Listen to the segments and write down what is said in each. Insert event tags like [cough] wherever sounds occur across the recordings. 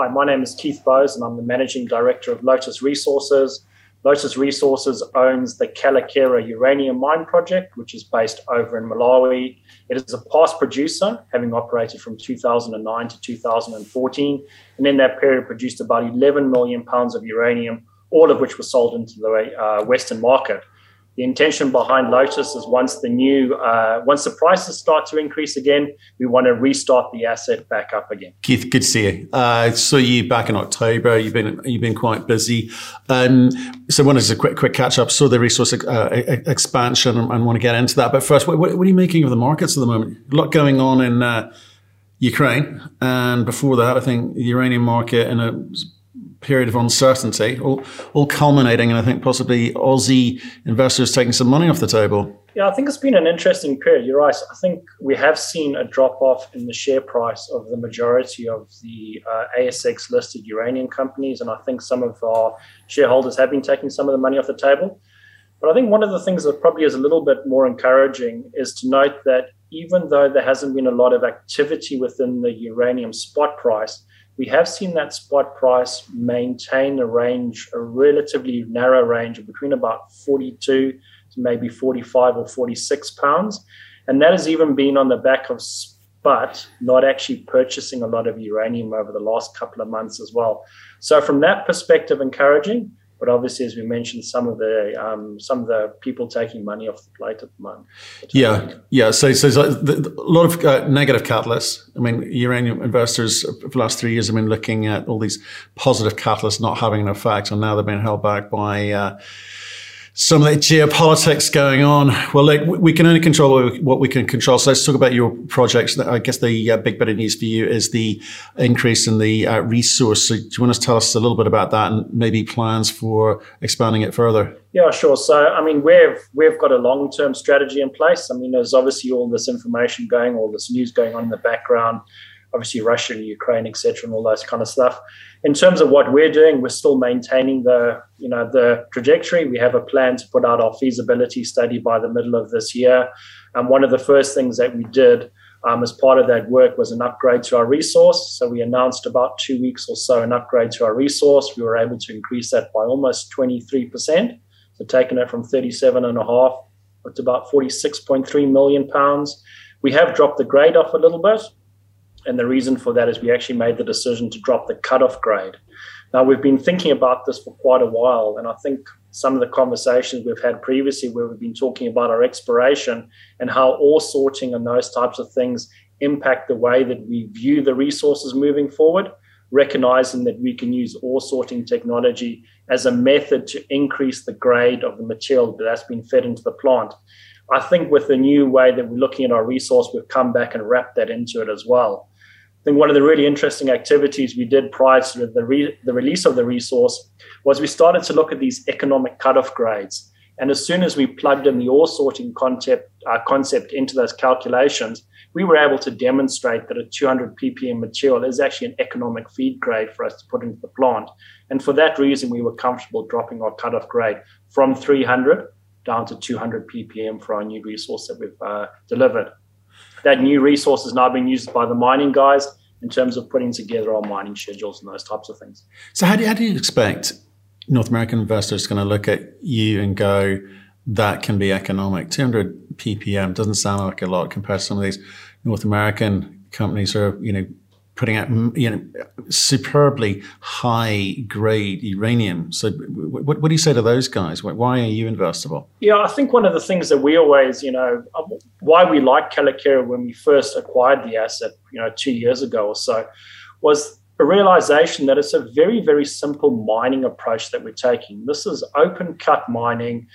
Hi, my name is Keith Bowes, and I'm the Managing Director of Lotus Resources. Lotus Resources owns the Kayelekera uranium mine project, which is based over in Malawi. It is a past producer, having operated from 2009 to 2014, and in that period produced about 11 million pounds of uranium, all of which was sold into the uh, Western market the intention behind Lotus is once the new, uh, once the prices start to increase again, we want to restart the asset back up again. Keith, good to see you. Uh, saw you back in October. You've been you've been quite busy. Um, so, one is a quick quick catch up. Saw the resource uh, expansion and, want to get into that. But first, what, what, are you making of the markets at the moment? A lot going on in uh, Ukraine, and before that, I think the uranium market in a period of uncertainty, all, all culminating, and I think possibly Aussie investors taking some money off the table. Yeah, I think it's been an interesting period. You're right. I think we have seen a drop off in the share price of the majority of the uh, ASX listed uranium companies. And I think some of our shareholders have been taking some of the money off the table. But I think one of the things that probably is a little bit more encouraging is to note that even though there hasn't been a lot of activity within the uranium spot price, we have seen that spot price maintain a range, a relatively narrow range of between about 42 to maybe 45 or 46 pounds. And that has even been on the back of Sprott, not actually purchasing a lot of uranium over the last couple of months as well. So, from that perspective, encouraging. But obviously, as we mentioned, some of the um, some of the people taking money off the plate at the moment. Yeah, yeah. So, so, so a lot of uh, negative catalysts. I mean, uranium investors for the last three years have been looking at all these positive catalysts not having an effect, and now they're being held back by. Uh, some of the geopolitics going on. Well, like, we can only control what we can control. So let's talk about your projects. I guess the uh, big bit of news for you is the increase in the uh, resource. So do you want to tell us a little bit about that and maybe plans for expanding it further? Yeah, sure. So, I mean, we've we've got a long term strategy in place. I mean, there's obviously all this information going, all this news going on in the background obviously Russia and Ukraine, etc., and all those kind of stuff. In terms of what we're doing, we're still maintaining the you know the trajectory. We have a plan to put out our feasibility study by the middle of this year. And one of the first things that we did um, as part of that work was an upgrade to our resource. So we announced about two weeks or so an upgrade to our resource. We were able to increase that by almost 23%. So taking it from 37 and a half to about 46.3 million pounds. We have dropped the grade off a little bit. And the reason for that is we actually made the decision to drop the cutoff grade. Now, we've been thinking about this for quite a while, and I think some of the conversations we've had previously, where we've been talking about our exploration and how ore sorting and those types of things impact the way that we view the resources moving forward, recognizing that we can use ore sorting technology as a method to increase the grade of the material that's been fed into the plant. I think with the new way that we're looking at our resource, we've come back and wrapped that into it as well. I think one of the really interesting activities we did prior to the, re- the release of the resource was we started to look at these economic cutoff grades. And as soon as we plugged in the ore sorting concept, uh, concept into those calculations, we were able to demonstrate that a 200 ppm material is actually an economic feed grade for us to put into the plant. And for that reason, we were comfortable dropping our cutoff grade from 300 down to 200 ppm for our new resource that we've uh, delivered that new resource is now being used by the mining guys in terms of putting together our mining schedules and those types of things. So, how do, how do you expect North American investors going to look at you and go, that can be economic? 200 ppm doesn't sound like a lot compared to some of these North American companies who are, you know, putting out you know superbly high grade uranium. So, what, what, do you say to those guys? Why are you investable? Yeah, I think one of the things that we always, you know, um, why we liked Kayelekera when we first acquired the asset, you know, two years ago or so, was a realization that it's a very, very simple mining approach that we're taking. This is open cut mining.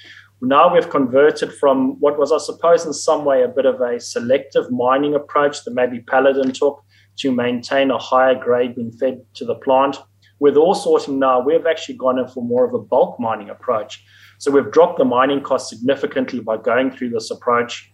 Now we've converted from what was, I suppose, in some way a bit of a selective mining approach that maybe Paladin took to maintain a higher grade being fed to the plant. With ore sorting now, we've actually gone in for more of a bulk mining approach. So we've dropped the mining cost significantly by going through this approach.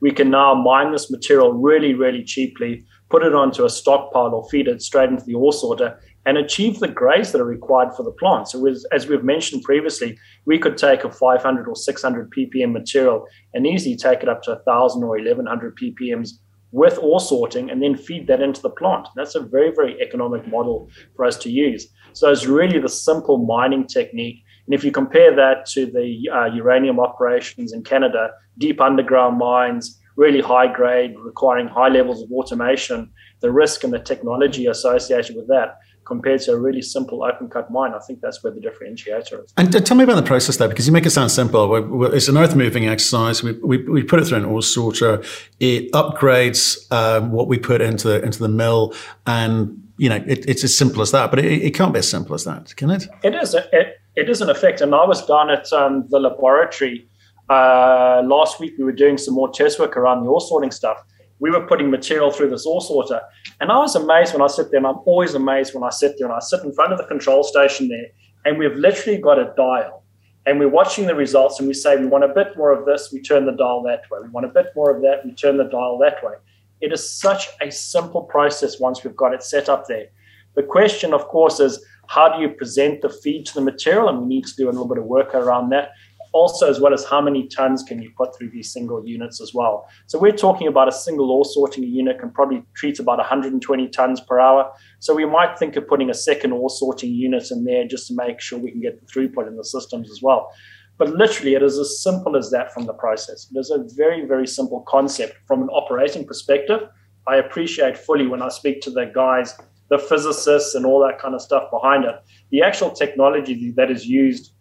We can now mine this material really, really cheaply, put it onto a stockpile or feed it straight into the ore sorter and achieve the grades that are required for the plant. So, as we've mentioned previously, we could take a 500 or 600 ppm material and easily take it up to 1,000 or 1,100 ppms with ore sorting and then feed that into the plant. That's a very, very economic model for us to use. So it's really the simple mining technique. And if you compare that to the uh, uranium operations in Canada, deep underground mines, really high grade, requiring high levels of automation, the risk and the technology associated with that compared to a really simple open cut mine. I think that's where the differentiator is. And uh, tell me about the process there, because you make it sound simple. It's an earth moving exercise. We, we, we, put it through an ore sorter. It upgrades um, what we put into the, into the mill, and you know it, it's as simple as that. But it, it, can't be as simple as that, can it? It is. It, it is an effect. And I was down at um, the laboratory uh, last week. We were doing some more test work around the ore sorting stuff we were putting material through the ore sorter. And I was amazed when I sit there, and I'm always amazed when I sit there and I sit in front of the control station there, and we've literally got a dial. And we're watching the results, and we say, we want a bit more of this, we turn the dial that way. We want a bit more of that, we turn the dial that way. It is such a simple process once we've got it set up there. The question, of course, is how do you present the feed to the material? And we need to do a little bit of work around that also as well as how many tons can you put through these single units as well. So we're talking about a single ore sorting unit can probably treat about 120 tons per hour. So we might think of putting a second ore sorting unit in there just to make sure we can get the throughput in the systems as well. But literally, it is as simple as that from the process. It is a very, very simple concept from an operating perspective. I appreciate fully when I speak to the guys, the physicists, and all that kind of stuff behind it. The actual technology that is used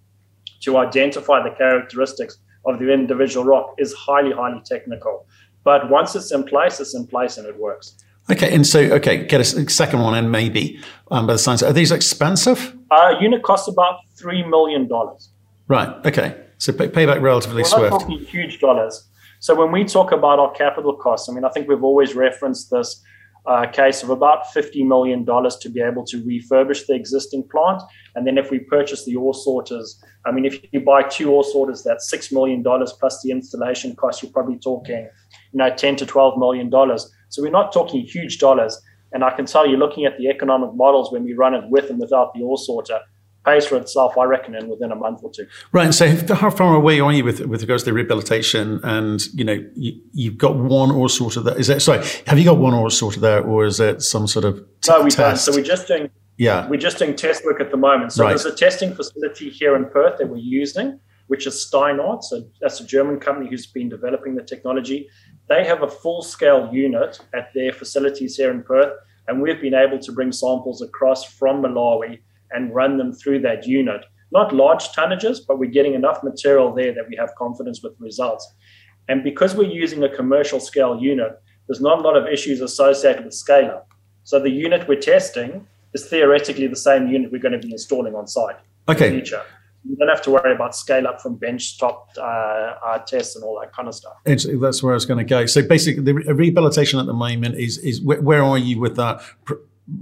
to identify the characteristics of the individual rock is highly, highly technical. But once it's in place, it's in place and it works. Okay, and so okay, get a second one in maybe um, by the signs. Are these expensive? Uh, unit costs about three million dollars. Right. Okay. So pay, payback relatively We're swift. Talking huge dollars. So when we talk about our capital costs, I mean, I think we've always referenced this uh, case of about $50 million to be able to refurbish the existing plant. And then if we purchase the ore sorters, I mean, if you buy two ore sorters, that's $6 million plus the installation cost, you're probably talking, you know, 10 to $12 million. So we're not talking huge dollars. And I can tell you, looking at the economic models when we run it with and without the ore sorter, pays for itself, I reckon, in within a month or two. Right. So, how far away are you with with regards to the rehabilitation? And you know, you, have got one ore sorter there. Is that sorry? Have you got one ore sorter there, or is it some sort of t- no? We test? don't. So we're just doing. Yeah. We're just doing test work at the moment. So right. there's a testing facility here in Perth that we're using, which is Steinert. So that's a German company who's been developing the technology. They have a full scale unit at their facilities here in Perth, and we've been able to bring samples across from Malawi and run them through that unit. Not large tonnages, but we're getting enough material there that we have confidence with results. And because we're using a commercial scale unit, there's not a lot of issues associated with scale up. So the unit we're testing is theoretically the same unit we're going to be installing on site. Okay. In the future. You don't have to worry about scale up from bench top uh, uh, tests and all that kind of stuff. That's where I was going to go. So basically, the rehabilitation at the moment is is where, where are you with that?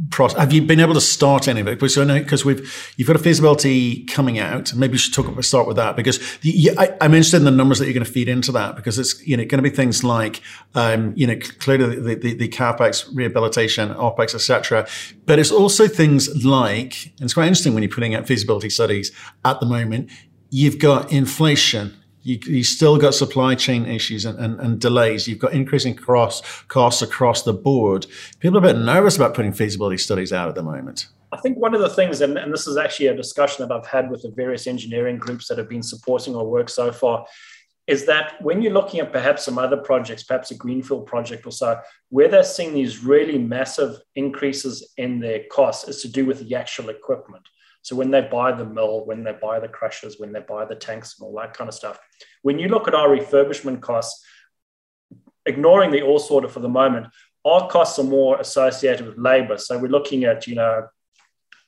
Process. Have you been able to start any of it? Because because we've you've got a feasibility coming out. Maybe we should talk about start with that because the, I, am interested in the numbers that you're going to feed into that because it's you know going to be things like um, you know clearly the, the, the capex, rehabilitation, opex, etc. But it's also things like and it's quite interesting when you're putting out feasibility studies at the moment. You've got inflation you, you still got supply chain issues and, and, and, delays. You've got increasing cross costs across the board. People are a bit nervous about putting feasibility studies out at the moment. I think one of the things, and, and this is actually a discussion that I've had with the various engineering groups that have been supporting our work so far, is that when you're looking at perhaps some other projects, perhaps a greenfield project or so, where they're seeing these really massive increases in their costs is to do with the actual equipment. So when they buy the mill, when they buy the crushers, when they buy the tanks and all that kind of stuff, when you look at our refurbishment costs, ignoring the ore sorter for the moment, our costs are more associated with labor. So we're looking at, you know,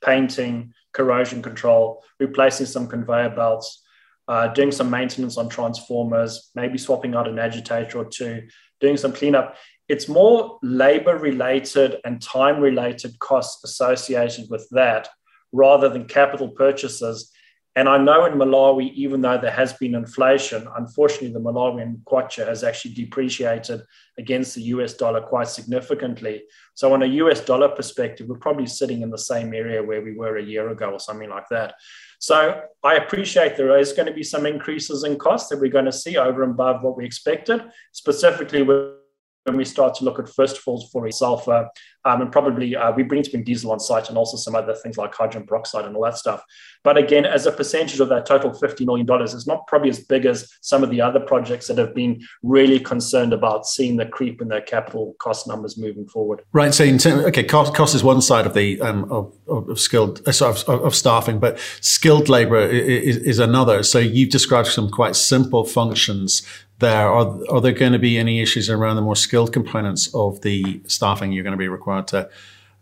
painting, corrosion control, replacing some conveyor belts, uh, doing some maintenance on transformers, maybe swapping out an agitator or two, doing some cleanup. It's more labor related and time related costs associated with that rather than capital purchases. And I know in Malawi, even though there has been inflation, unfortunately, the Malawian kwacha has actually depreciated against the US dollar quite significantly. So, on a US dollar perspective, we're probably sitting in the same area where we were a year ago or something like that. So, I appreciate there is going to be some increases in costs that we're going to see over and above what we expected, specifically when we start to look at first of all for sulfur um, and probably uh, we bring to bring diesel on site and also some other things like hydrogen peroxide and all that stuff. But again, as a percentage of that total $50 million, it's not probably as big as some of the other projects that have been really concerned about seeing the creep in their capital cost numbers moving forward. Right. So, term, okay, cost, cost is one side of the um, of, of, skilled uh, of, of, staffing, but skilled labor is, is another. So you've described some quite simple functions there. Are, are there going to be any issues around the more skilled components of the staffing you're going to be required to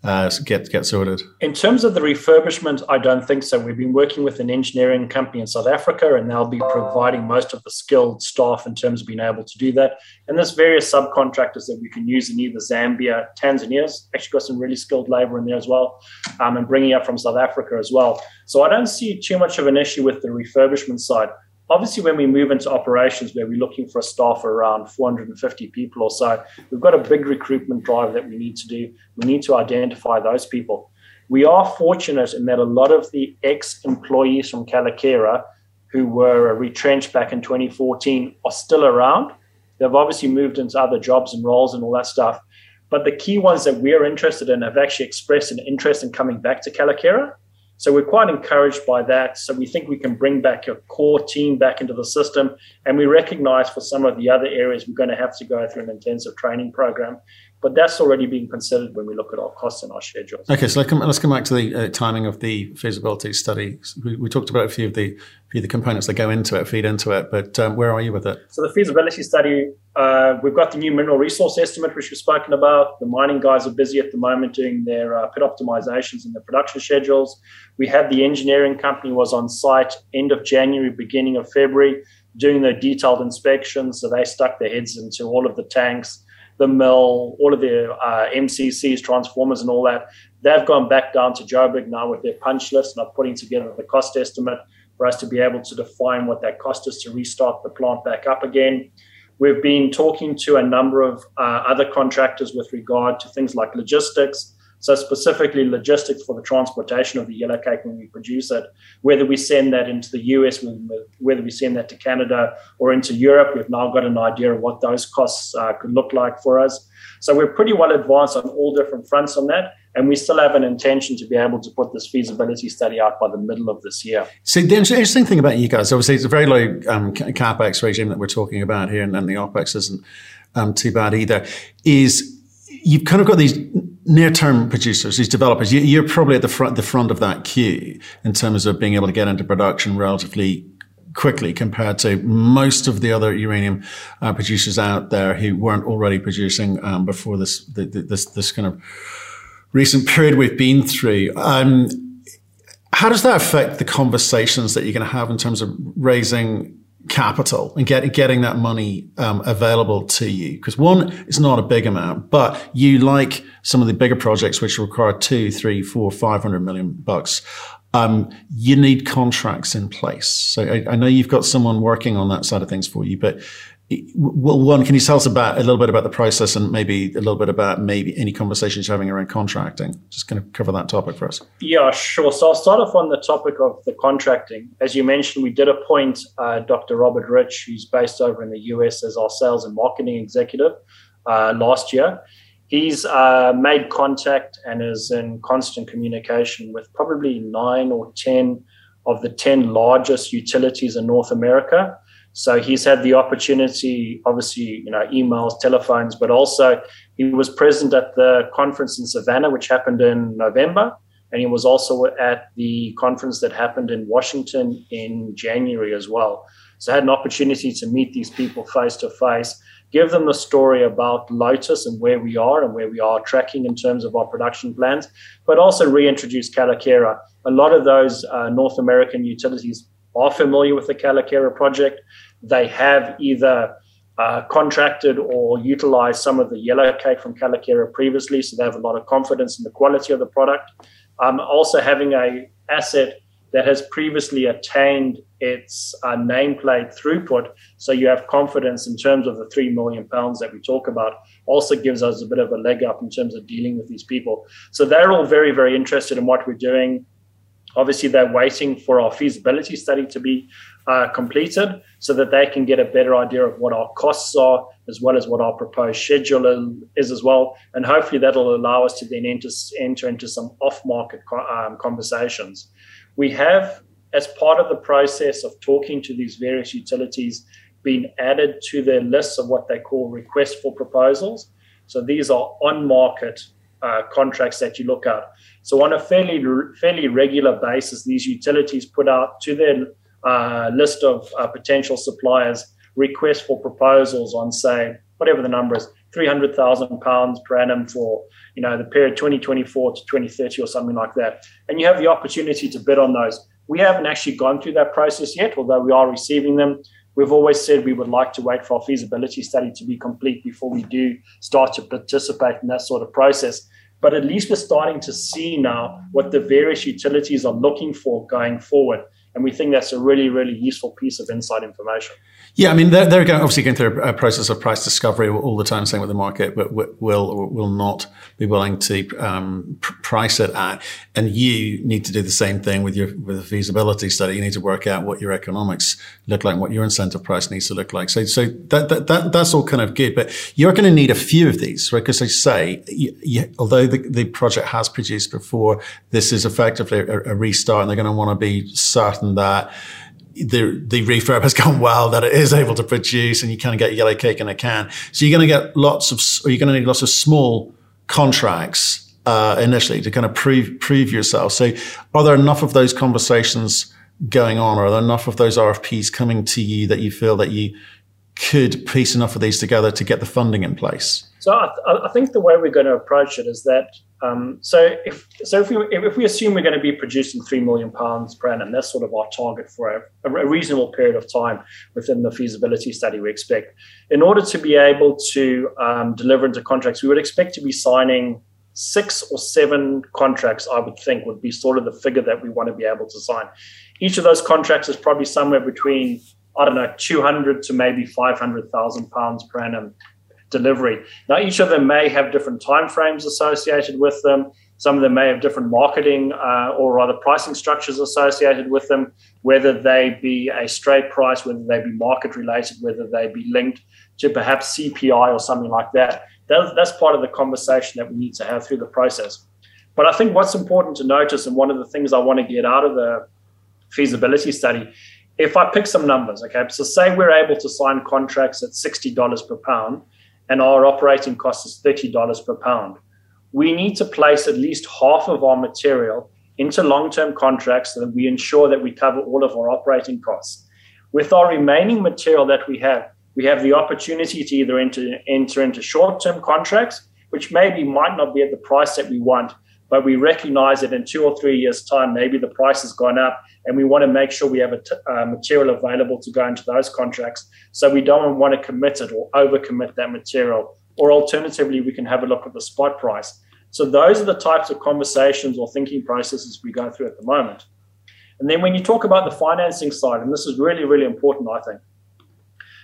uh, get get sorted? In terms of the refurbishment, I don't think so. We've been working with an engineering company in South Africa, and they'll be providing most of the skilled staff in terms of being able to do that. And there's various subcontractors that we can use in either Zambia, Tanzania's actually got some really skilled labor in there as well, um, and bringing up from South Africa as well. So I don't see too much of an issue with the refurbishment side. Obviously, when we move into operations where we're looking for a staff around 450 people or so, we've got a big recruitment drive that we need to do. We need to identify those people. We are fortunate in that a lot of the ex employees from Kayelekera who were retrenched back in 2014 are still around. They've obviously moved into other jobs and roles and all that stuff. But the key ones that we're interested in have actually expressed an interest in coming back to Kayelekera. So we're quite encouraged by that. So we think we can bring back a core team back into the system. And we recognize for some of the other areas, we're going to have to go through an intensive training program. But that's already being considered when we look at our costs and our schedules. Okay, so let's come, let's come back to the uh, timing of the feasibility study. We, we, talked about a few of the few of the components that go into it, feed into it, but um, where are you with it? So the feasibility study, uh, we've got the new mineral resource estimate, which we've spoken about. The mining guys are busy at the moment doing their uh, pit optimizations and their production schedules. We had the engineering company was on site end of January, beginning of February, doing their detailed inspections. So they stuck their heads into all of the tanks the mill, all of their uh, MCCs, transformers, and all that. They've gone back down to Joburg now with their punch list and are putting together the cost estimate for us to be able to define what that cost is to restart the plant back up again. We've been talking to a number of uh, other contractors with regard to things like logistics, so specifically logistics for the transportation of the yellow cake when we produce it, whether we send that into the US, whether we send that to Canada or into Europe, we've now got an idea of what those costs uh, could look like for us. So we're pretty well advanced on all different fronts on that. And we still have an intention to be able to put this feasibility study out by the middle of this year. So the interesting thing about you guys, obviously, it's a very low um, capex regime that we're talking about here, and, and the opex isn't um, too bad either. Is you've kind of got these near-term producers, these developers. You, are probably at the front, the front of that queue in terms of being able to get into production relatively quickly compared to most of the other uranium uh, producers out there who weren't already producing um, before this, the, this this kind of recent period we've been through. Um, how does that affect the conversations that you're going to have in terms of raising capital and get, getting that money um, available to you. Because one, it's not a big amount, but you like some of the bigger projects which require two, three, four, five hundred million bucks. Um, you need contracts in place. So I, I, know you've got someone working on that side of things for you, but well, one, can you tell us about a little bit about the process and maybe a little bit about maybe any conversations you're having around contracting? Just kind of cover that topic for us. Yeah, sure. So I'll start off on the topic of the contracting. As you mentioned, we did appoint uh, Dr. Robert Rich, who's based over in the US as our sales and marketing executive uh, last year. He's uh, made contact and is in constant communication with probably nine or 10 of the 10 largest utilities in North America. So he's had the opportunity, obviously, you know, emails, telephones, but also he was present at the conference in Savannah, which happened in November. And he was also at the conference that happened in Washington in January as well. So I had an opportunity to meet these people face to face, give them the story about Lotus and where we are and where we are tracking in terms of our production plans, but also reintroduce Kayelekera. A lot of those uh, North American utilities are familiar with the Kayelekera project. They have either uh, contracted or utilized some of the yellow cake from Kayelekera previously, so they have a lot of confidence in the quality of the product. Um, also, having a asset that has previously attained its uh, nameplate throughput, so you have confidence in terms of the three million pounds that we talk about, also gives us a bit of a leg up in terms of dealing with these people. So they're all very, very interested in what we're doing Obviously, they're waiting for our feasibility study to be uh, completed so that they can get a better idea of what our costs are, as well as what our proposed schedule is as well. And hopefully, that'll allow us to then enter, enter into some off market um, conversations. We have, as part of the process of talking to these various utilities, been added to their lists of what they call requests for proposals. So these are on market uh, contracts that you look at. So on a fairly fairly regular basis, these utilities put out to their uh, list of uh, potential suppliers requests for proposals on say whatever the number is, three hundred thousand pounds per annum for you know the period twenty twenty four to twenty thirty or something like that, and you have the opportunity to bid on those. We haven't actually gone through that process yet, although we are receiving them. We've always said we would like to wait for our feasibility study to be complete before we do start to participate in that sort of process. But at least we're starting to see now what the various utilities are looking for going forward. And we think that's a really, really useful piece of inside information. Yeah, I mean, they're, they're going, obviously going through a process of price discovery all the time, saying what the market but will will not be willing to um, price it at. And you need to do the same thing with your with a feasibility study. You need to work out what your economics look like, what your incentive price needs to look like. So, so that, that, that that's all kind of good. But you're going to need a few of these, right? Because they say, you, you, although the, the project has produced before, this is effectively a, a restart, and they're going to want to be certain that the the refurb has [laughs] gone well, that it is able to produce, and you kind of get yellow cake in a can. So you're going to get lots of, or you're going to need lots of small contracts uh, initially to kind of prove prove yourself. So are there enough of those conversations going on? Or are there enough of those RFPs coming to you that you feel that you could piece enough of these together to get the funding in place? So I, I think the way we're going to approach it is that um, so if so if we if we assume we're going to be producing three million pounds per annum, that's sort of our target for a, a, reasonable period of time within the feasibility study. We expect, in order to be able to um, deliver into contracts, we would expect to be signing six or seven contracts. I would think would be sort of the figure that we want to be able to sign. Each of those contracts is probably somewhere between I don't know, 200 to maybe 500,000 pounds per annum delivery. Now, each of them may have different timeframes associated with them. Some of them may have different marketing uh, or rather pricing structures associated with them, whether they be a straight price, whether they be market related, whether they be linked to perhaps CPI or something like that. that. That's part of the conversation that we need to have through the process. But I think what's important to notice, and one of the things I want to get out of the feasibility study, if I pick some numbers, okay, so say we're able to sign contracts at $60 per pound and our operating cost is $30 per pound. We need to place at least half of our material into long term contracts so that we ensure that we cover all of our operating costs. With our remaining material that we have, we have the opportunity to either enter, enter into short term contracts, which maybe might not be at the price that we want, but we recognize that in two or three years' time, maybe the price has gone up, and we want to make sure we have a t- uh, material available to go into those contracts. So we don't want to commit it or overcommit that material. Or alternatively, we can have a look at the spot price. So those are the types of conversations or thinking processes we go through at the moment. And then when you talk about the financing side, and this is really, really important, I think.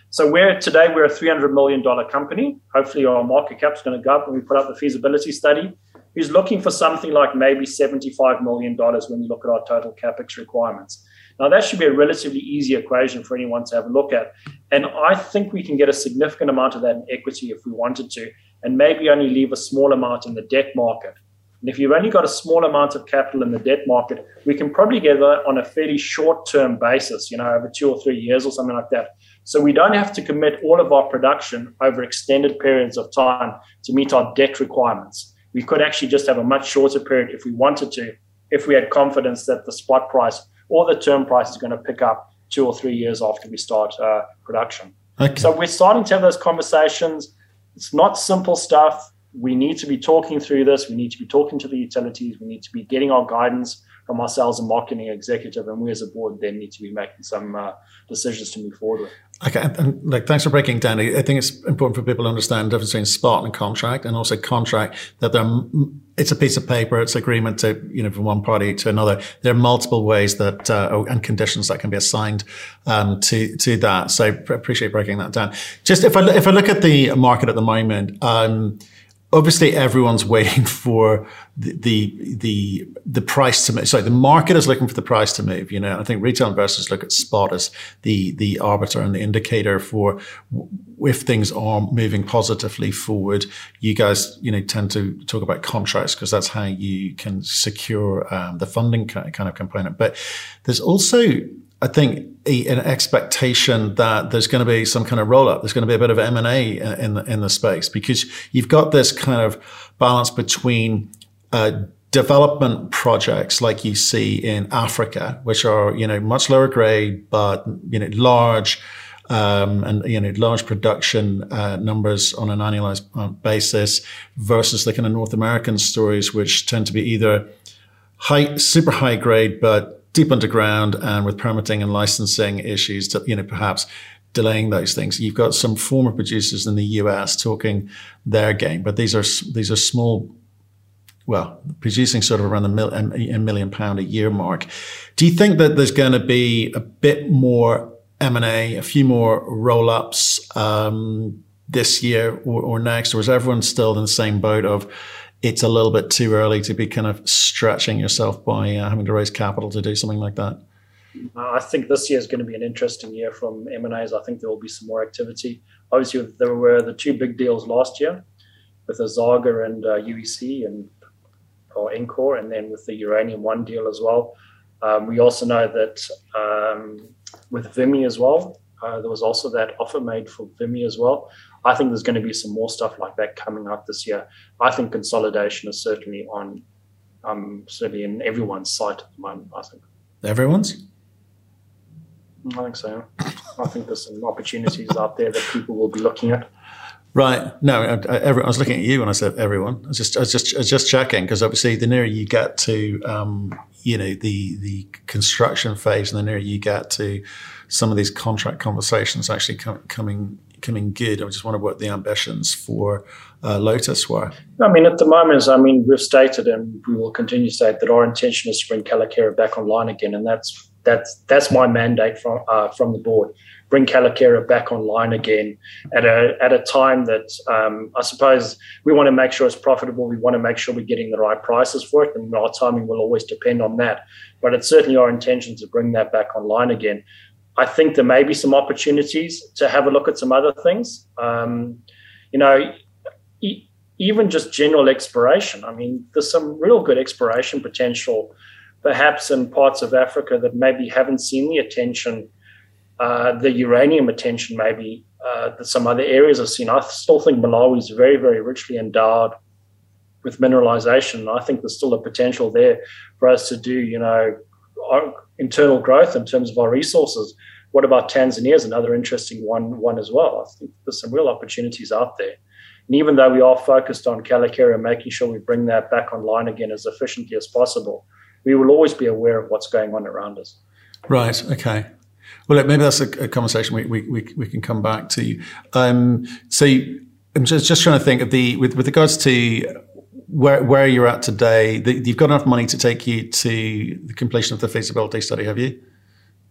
So we're today we're a $300 million company. Hopefully our market cap is going to go up when we put out the feasibility study who's looking for something like maybe $75 million when you look at our total capex requirements. Now, that should be a relatively easy equation for anyone to have a look at. And I think we can get a significant amount of that in equity if we wanted to, and maybe only leave a small amount in the debt market. And if you've only got a small amount of capital in the debt market, we can probably get that on a fairly short term basis, you know, over two or three years or something like that. So we don't have to commit all of our production over extended periods of time to meet our debt requirements we could actually just have a much shorter period if we wanted to, if we had confidence that the spot price or the term price is going to pick up two or three years after we start uh, production. Okay. So we're starting to have those conversations. It's not simple stuff. We need to be talking through this. We need to be talking to the utilities. We need to be getting our guidance from our sales and marketing executive, and we as a board then need to be making some uh, decisions to move forward with. Okay, and like thanks for breaking down. I think it's important for people to understand the difference between spot and contract, and also contract that there it's a piece of paper, it's agreement to you know from one party to another. There are multiple ways that uh, oh, and conditions that can be assigned um, to to that. So appreciate breaking that down. Just if I if I look at the market at the moment. Um, obviously everyone's [laughs] waiting for the, the, the the price to move. Sorry, the market is looking for the price to move. You know, I think retail investors look at spot as the the arbiter and the indicator for if things are moving positively forward. You guys, you know, tend to talk about contracts because that's how you can secure um, the funding kind of component. But there's also I think a, an expectation that there's going to be some kind of roll up. There's going to be a bit of M and A in the in the space because you've got this kind of balance between uh, development projects like you see in Africa, which are you know much lower grade but you know large. Um, and you know large production uh, numbers on an annualized uh, basis versus the kind of North American stories, which tend to be either high, super high grade, but deep underground and with permitting and licensing issues, to, you know, perhaps delaying those things. You've got some former producers in the US talking their game, but these are these are small. Well, producing sort of around the mil, a million pound a year mark. Do you think that there's going to be a bit more M and A, a few more roll ups um, this year or, or next, or is everyone still in the same boat of? It's a little bit too early to be kind of stretching yourself by uh, having to raise capital to do something like that. Uh, I think this year is going to be an interesting year from M&As. I think there will be some more activity. Obviously, there were the two big deals last year with Azarga and uh, UEC and or Encore, and then with the Uranium One deal as well. Um, we also know that um, with Vimy as well, uh, there was also that offer made for Vimy as well. I think there's going to be some more stuff like that coming up this year. I think consolidation is certainly on, um, certainly in everyone's sight at the moment. I think everyone's. I think so. I think there's some opportunities out there that people will be looking at. Right. No, I, I, I, was looking at you when I said everyone. I was just, I was just, I was just checking because obviously the nearer you get to, um, you know, the the construction phase, and the nearer you get to some of these contract conversations actually com- coming coming good. I just wonder what the ambitions for uh, Lotus were. I mean, at the moment, I mean, we've stated and we will continue to state that our intention is to bring Kayelekera back online again, and that's that's that's my mandate from uh, from the board. Bring Kayelekera back online again at a at a time that um, I suppose we want to make sure it's profitable. We want to make sure we're getting the right prices for it, and our timing will always depend on that. But it's certainly our intention to bring that back online again. I think there may be some opportunities to have a look at some other things. Um, you know, e- even just general exploration. I mean, there's some real good exploration potential, perhaps in parts of Africa that maybe haven't seen the attention, uh, the uranium attention, maybe uh, that some other areas have seen. I still think Malawi is very, very richly endowed with mineralization. I think there's still a potential there for us to do, you know, internal growth in terms of our resources. What about Tanzania is another interesting one, one as well. I think there's some real opportunities out there. And even though we are focused on Kayelekera and making sure we bring that back online again as efficiently as possible, we will always be aware of what's going on around us. Right. Okay. Well, maybe that's a, a conversation we, we, we, can come back to. Um, so I'm just, just trying to think of the, with, with regards to where, where you're at today, the, you've got enough money to take you to the completion of the feasibility study, have you?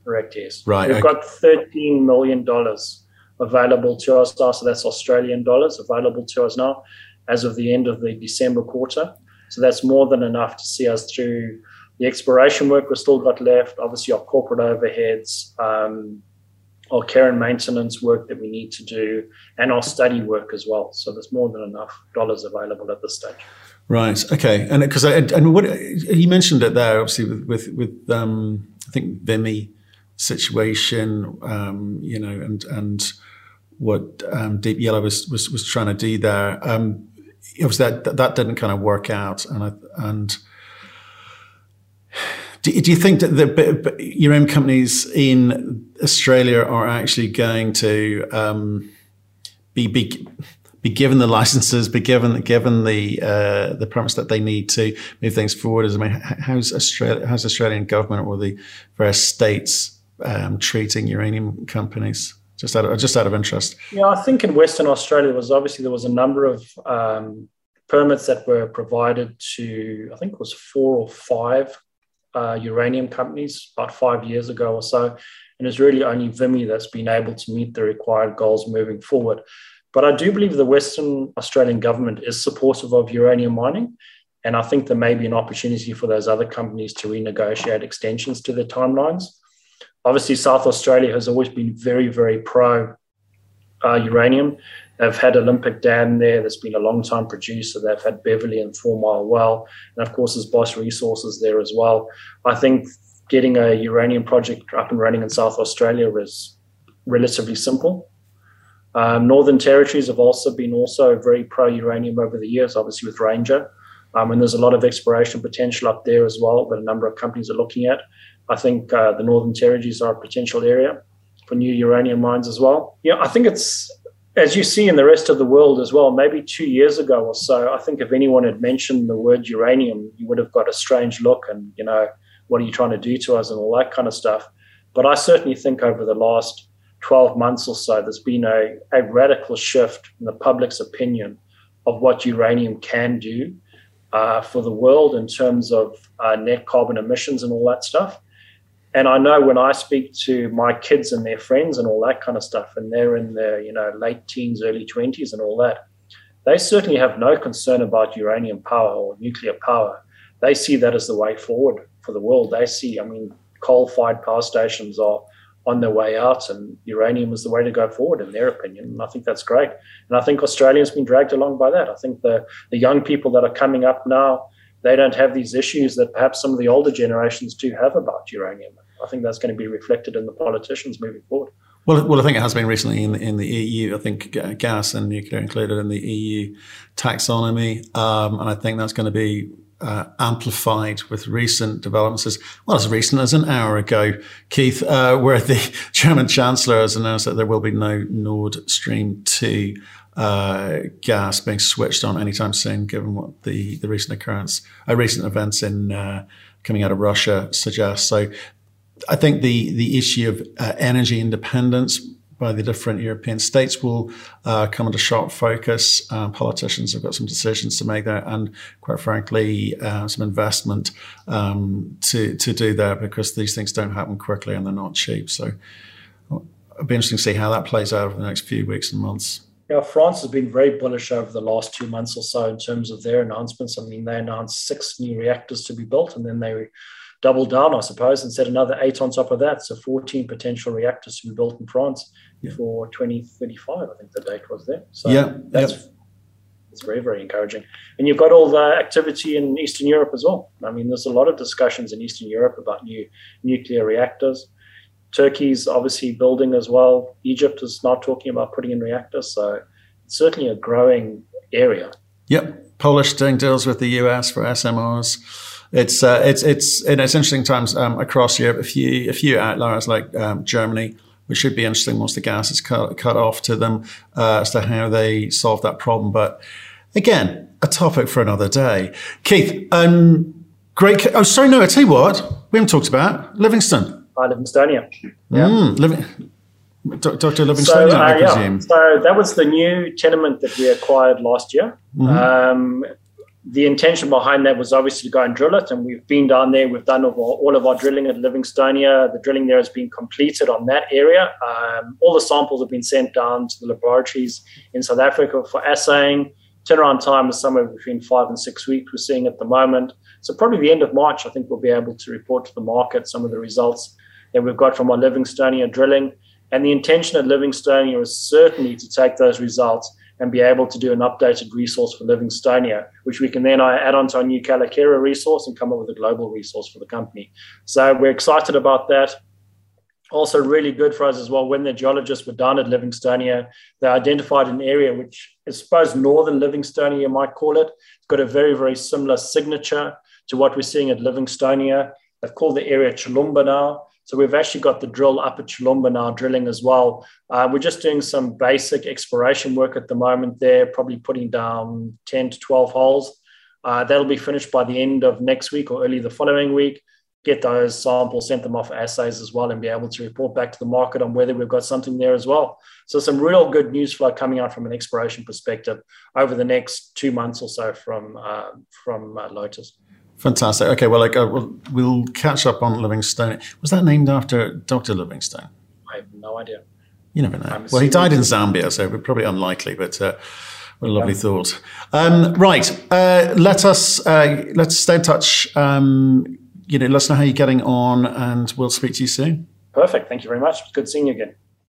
Correct, yes. Right. We've okay. got $13 million available to us now. So that's Australian dollars available to us now as of the end of the December quarter. So that's more than enough to see us through the exploration work we've still got left, obviously our corporate overheads, um, our care and maintenance work that we need to do, and our study work as well. So there's more than enough dollars available at this stage. Right. Okay. And because I and what you mentioned it there, obviously with with, with um, I think Vimy situation, um, you know, and and what um, Deep Yellow was, was was trying to do there. Um, obviously, that that didn't kind of work out, and I, and. Do, do you think that the uranium companies in Australia are actually going to um, be, be be given the licenses, be given given the uh, the permits that they need to move things forward? I mean, how's Australia, how's Australian government or the various states um, treating uranium companies? Just out of, just out of interest. Yeah, I think in Western Australia was obviously there was a number of um, permits that were provided to I think it was four or five uh, uranium companies about five years ago or so, and it's really only Vimy that's been able to meet the required goals moving forward. But I do believe the Western Australian government is supportive of uranium mining. And I think there may be an opportunity for those other companies to renegotiate extensions to their timelines. Obviously, South Australia has always been very, very pro uh, uranium. They've had Olympic Dam there, that's been a long time producer. They've had Beverley and Four Mile Well. And of course, there's Boss Resources there as well. I think getting a uranium project up and running in South Australia is relatively simple. Um, Northern Territories have also been also very pro uranium over the years, obviously with Ranger. Um, and there's a lot of exploration potential up there as well that a number of companies are looking at. I think uh, the Northern Territories are a potential area for new uranium mines as well. Yeah, I think it's as you see in the rest of the world as well. Maybe two years ago or so, I think if anyone had mentioned the word uranium, you would have got a strange look and you know what are you trying to do to us and all that kind of stuff. But I certainly think over the last 12 months or so, there's been a, a radical shift in the public's opinion of what uranium can do uh, for the world in terms of uh, net carbon emissions and all that stuff. And I know when I speak to my kids and their friends and all that kind of stuff, and they're in their you know late teens, early twenties, and all that, they certainly have no concern about uranium power or nuclear power. They see that as the way forward for the world. They see, I mean, coal-fired power stations are on their way out, and uranium was the way to go forward, in their opinion. And I think that's great. And I think Australia's been dragged along by that. I think the, the young people that are coming up now, they don't have these issues that perhaps some of the older generations do have about uranium. I think that's going to be reflected in the politicians moving forward. Well, well, I think it has been recently in the, in the EU. I think gas and nuclear included in the EU taxonomy, um, and I think that's going to be uh, amplified with recent developments, as well as recent as an hour ago, Keith, uh, where the [laughs] German Chancellor has announced that there will be no Nord Stream 2 uh, gas being switched on anytime soon, given what the, the recent occurrence, uh, recent events in uh, coming out of Russia suggest. So I think the, the issue of uh, energy independence by the different European states will uh, come into sharp focus. Um, politicians have got some decisions to make there, and quite frankly, uh, some investment um, to to do that because these things don't happen quickly and they're not cheap. So it'll be interesting to see how that plays out over the next few weeks and months. Yeah, France has been very bullish over the last two months or so in terms of their announcements. I mean, they announced six new reactors to be built, and then they doubled down, I suppose, and set another eight on top of that. So 14 potential reactors to be built in France yeah. before 2035, I think the date was there. So yeah, that's yeah. it's very, very encouraging. And you've got all the activity in Eastern Europe as well. I mean, there's a lot of discussions in Eastern Europe about new nuclear reactors. Turkey's obviously building as well. Egypt is now talking about putting in reactors. So it's certainly a growing area. Yep. Polish doing deals with the US for SMRs it's uh, it's it's it's interesting times um, across Europe. A few a few outliers like um, Germany, which should be interesting once the gas is cut, cut off to them uh, as to how they solve that problem. But again, a topic for another day. Keith, um, great. Oh, sorry, no. I tell you what, we haven't talked about Livingstone. Uh, Livingstonia. Yeah. Mm, Living, Dr. Livingstone, so, uh, I presume. Yeah. So that was the new tenement that we acquired last year. Mm-hmm. Um, the intention behind that was obviously to go and drill it. And we've been down there. We've done all of our drilling at Livingstonia. The drilling there has been completed on that area. Um, all the samples have been sent down to the laboratories in South Africa for assaying. Turnaround time is somewhere between five and six weeks, we're seeing at the moment. So, probably the end of March, I think we'll be able to report to the market some of the results that we've got from our Livingstonia drilling. And the intention at Livingstonia is certainly to take those results and be able to do an updated resource for Livingstonia, which we can then uh, add onto our new Kayelekera resource and come up with a global resource for the company. So we're excited about that. Also, really good for us as well. When the geologists were down at Livingstonia, they identified an area which I suppose northern Livingstonia, you might call it. It's got a very, very similar signature to what we're seeing at Livingstonia. They've called the area Chilumba now. So we've actually got the drill up at Chilumba now drilling as well. Uh, we're just doing some basic exploration work at the moment there, probably putting down 10 to 12 holes. Uh, that'll be finished by the end of next week or early the following week. Get those samples, send them off assays as well, and be able to report back to the market on whether we've got something there as well. So, some real good news flow coming out from an exploration perspective over the next two months or so from uh, from uh, Lotus. Fantastic. Okay, well, like, uh, we'll, we'll, catch up on Livingstone. Was that named after Dr. Livingstone? I have no idea. You never know. Well, he died in Zambia, so probably unlikely, but. Uh, what a lovely yeah. thought. Um, right, uh, let us uh, let's stay in touch. Um, you know, let us know how you're getting on, and we'll speak to you soon. Perfect. Thank you very much. Good seeing you again.